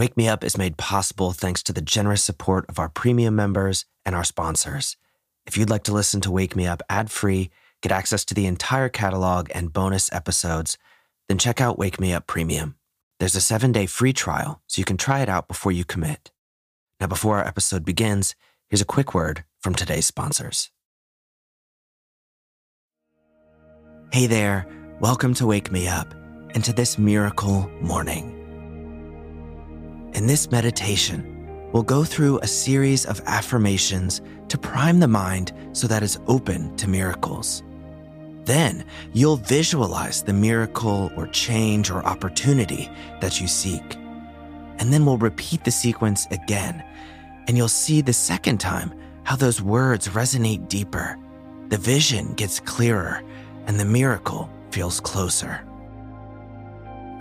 Wake Me Up is made possible thanks to the generous support of our premium members and our sponsors. If you'd like to listen to Wake Me Up ad free, get access to the entire catalog and bonus episodes, then check out Wake Me Up Premium. There's a seven day free trial, so you can try it out before you commit. Now, before our episode begins, here's a quick word from today's sponsors. Hey there, welcome to Wake Me Up and to this miracle morning. In this meditation, we'll go through a series of affirmations to prime the mind so that it's open to miracles. Then you'll visualize the miracle or change or opportunity that you seek. And then we'll repeat the sequence again, and you'll see the second time how those words resonate deeper. The vision gets clearer, and the miracle feels closer.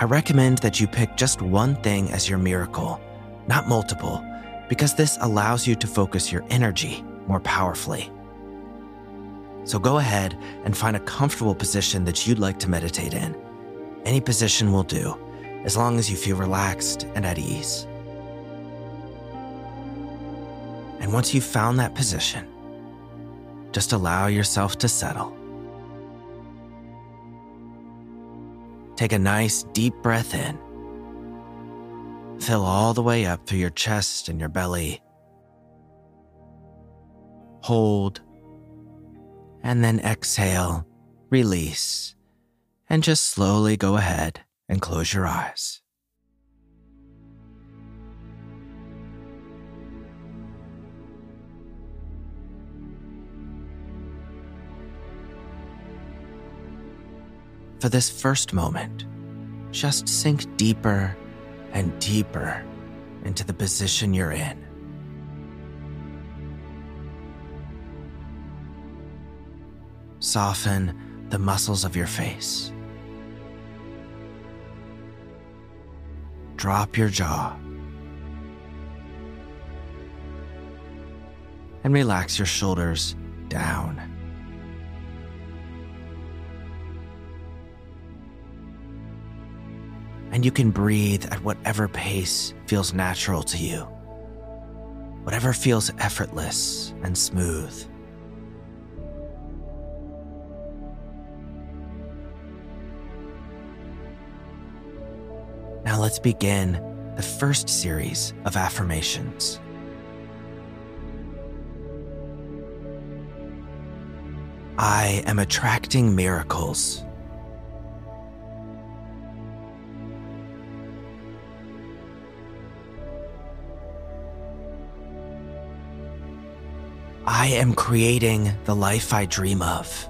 I recommend that you pick just one thing as your miracle, not multiple, because this allows you to focus your energy more powerfully. So go ahead and find a comfortable position that you'd like to meditate in. Any position will do, as long as you feel relaxed and at ease. And once you've found that position, just allow yourself to settle. Take a nice deep breath in. Fill all the way up through your chest and your belly. Hold. And then exhale, release, and just slowly go ahead and close your eyes. For this first moment, just sink deeper and deeper into the position you're in. Soften the muscles of your face. Drop your jaw. And relax your shoulders down. And you can breathe at whatever pace feels natural to you, whatever feels effortless and smooth. Now let's begin the first series of affirmations. I am attracting miracles. I am creating the life I dream of.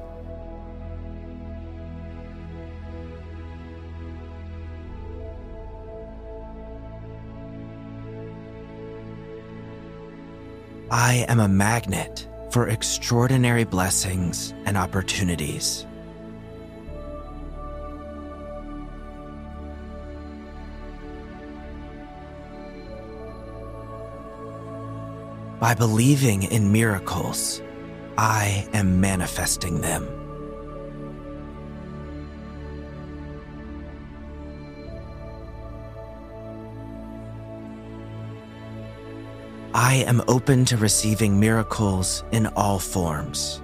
I am a magnet for extraordinary blessings and opportunities. By believing in miracles, I am manifesting them. I am open to receiving miracles in all forms.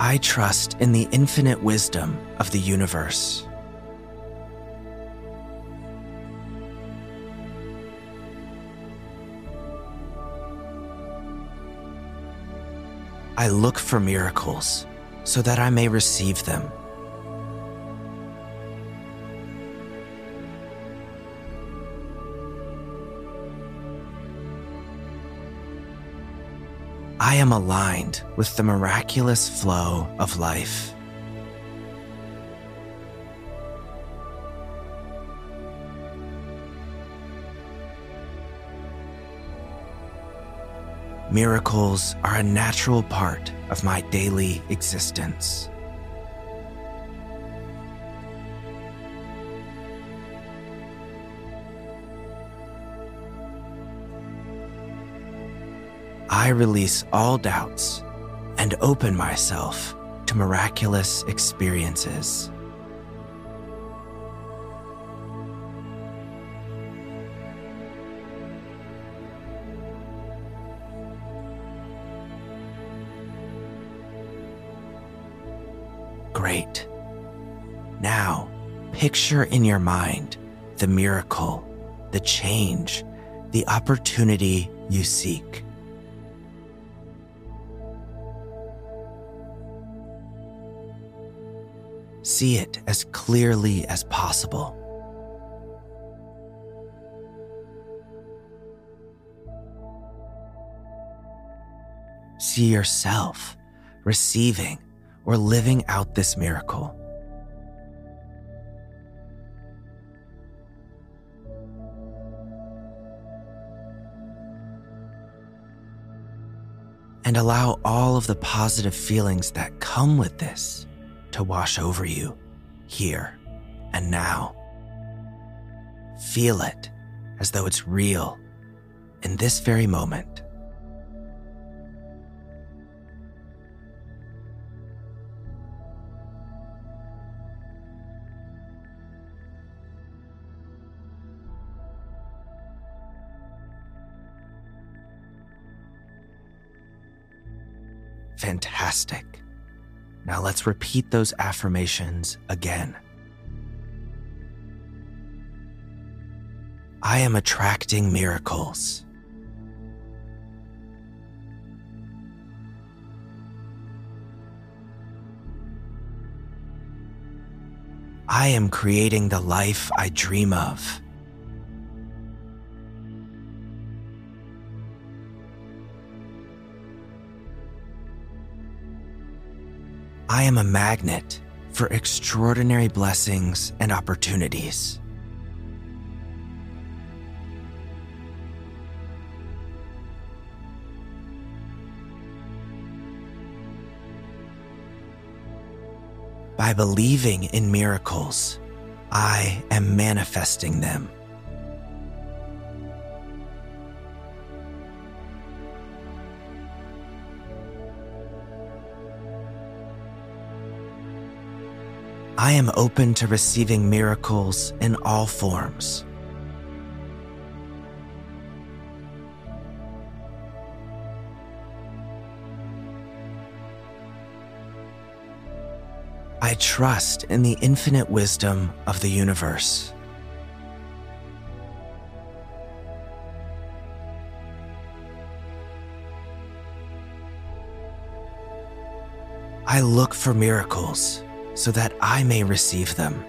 I trust in the infinite wisdom of the universe. I look for miracles so that I may receive them. I am aligned with the miraculous flow of life. Miracles are a natural part of my daily existence. I release all doubts and open myself to miraculous experiences. Great. Now, picture in your mind the miracle, the change, the opportunity you seek. See it as clearly as possible. See yourself receiving or living out this miracle. And allow all of the positive feelings that come with this to wash over you here and now. Feel it as though it's real in this very moment. Fantastic. Now let's repeat those affirmations again. I am attracting miracles. I am creating the life I dream of. I am a magnet for extraordinary blessings and opportunities. By believing in miracles, I am manifesting them. I am open to receiving miracles in all forms. I trust in the infinite wisdom of the universe. I look for miracles so that I may receive them.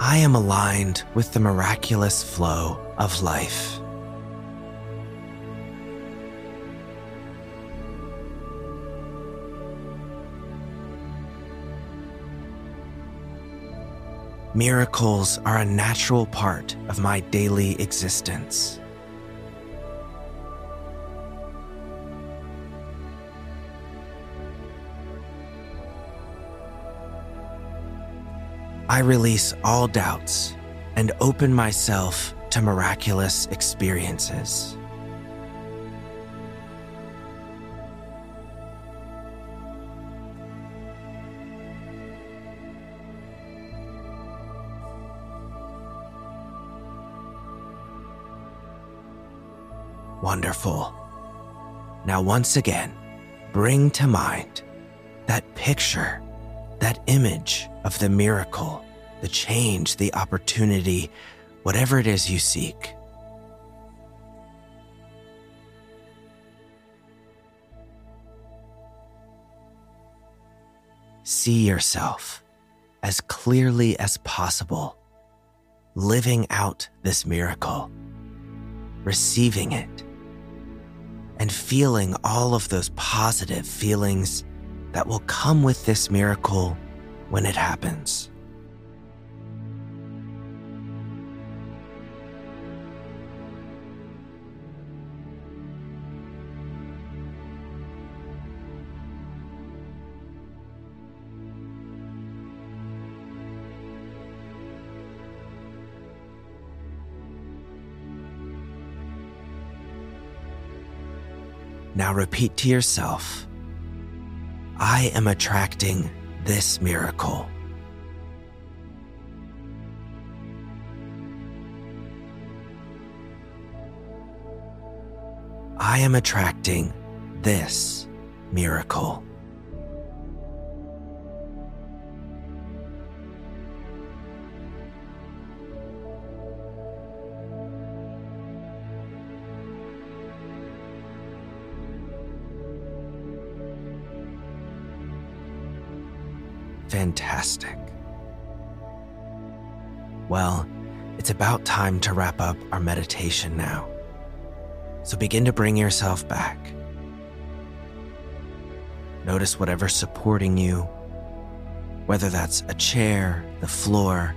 I am aligned with the miraculous flow of life. Miracles are a natural part of my daily existence. I release all doubts and open myself to miraculous experiences. Wonderful. Now, once again, bring to mind that picture, that image of the miracle, the change, the opportunity, whatever it is you seek. See yourself as clearly as possible, living out this miracle, receiving it and feeling all of those positive feelings that will come with this miracle when it happens. Now repeat to yourself I am attracting this miracle. I am attracting this miracle. Fantastic. Well, it's about time to wrap up our meditation now. So begin to bring yourself back. Notice whatever's supporting you, whether that's a chair, the floor,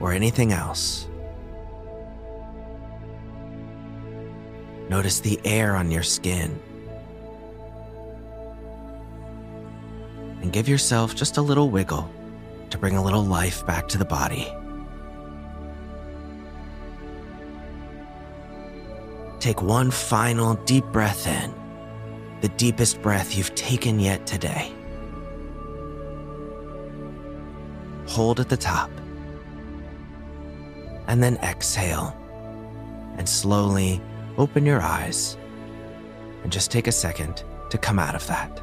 or anything else. Notice the air on your skin. And give yourself just a little wiggle to bring a little life back to the body. Take one final deep breath in, the deepest breath you've taken yet today. Hold at the top, and then exhale, and slowly open your eyes, and just take a second to come out of that.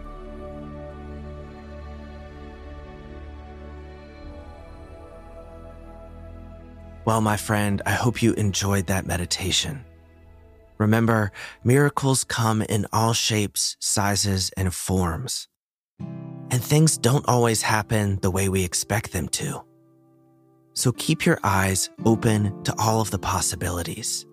Well, my friend, I hope you enjoyed that meditation. Remember, miracles come in all shapes, sizes, and forms. And things don't always happen the way we expect them to. So keep your eyes open to all of the possibilities.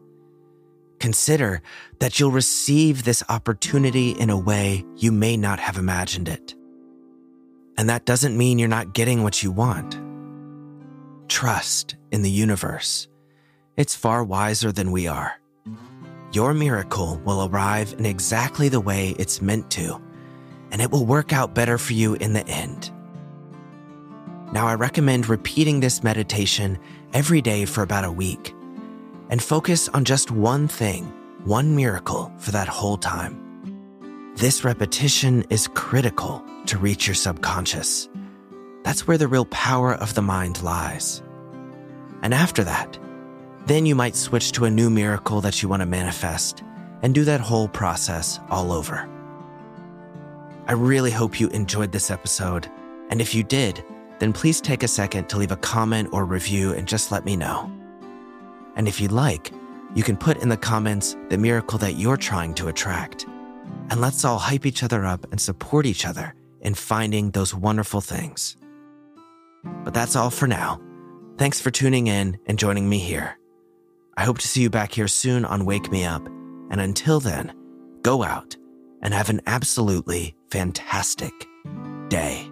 Consider that you'll receive this opportunity in a way you may not have imagined it. And that doesn't mean you're not getting what you want. Trust in the universe. It's far wiser than we are. Your miracle will arrive in exactly the way it's meant to, and it will work out better for you in the end. Now, I recommend repeating this meditation every day for about a week and focus on just one thing, one miracle for that whole time. This repetition is critical to reach your subconscious. That's where the real power of the mind lies. And after that, then you might switch to a new miracle that you want to manifest and do that whole process all over. I really hope you enjoyed this episode. And if you did, then please take a second to leave a comment or review and just let me know. And if you'd like, you can put in the comments the miracle that you're trying to attract. And let's all hype each other up and support each other in finding those wonderful things. But that's all for now. Thanks for tuning in and joining me here. I hope to see you back here soon on Wake Me Up. And until then, go out and have an absolutely fantastic day.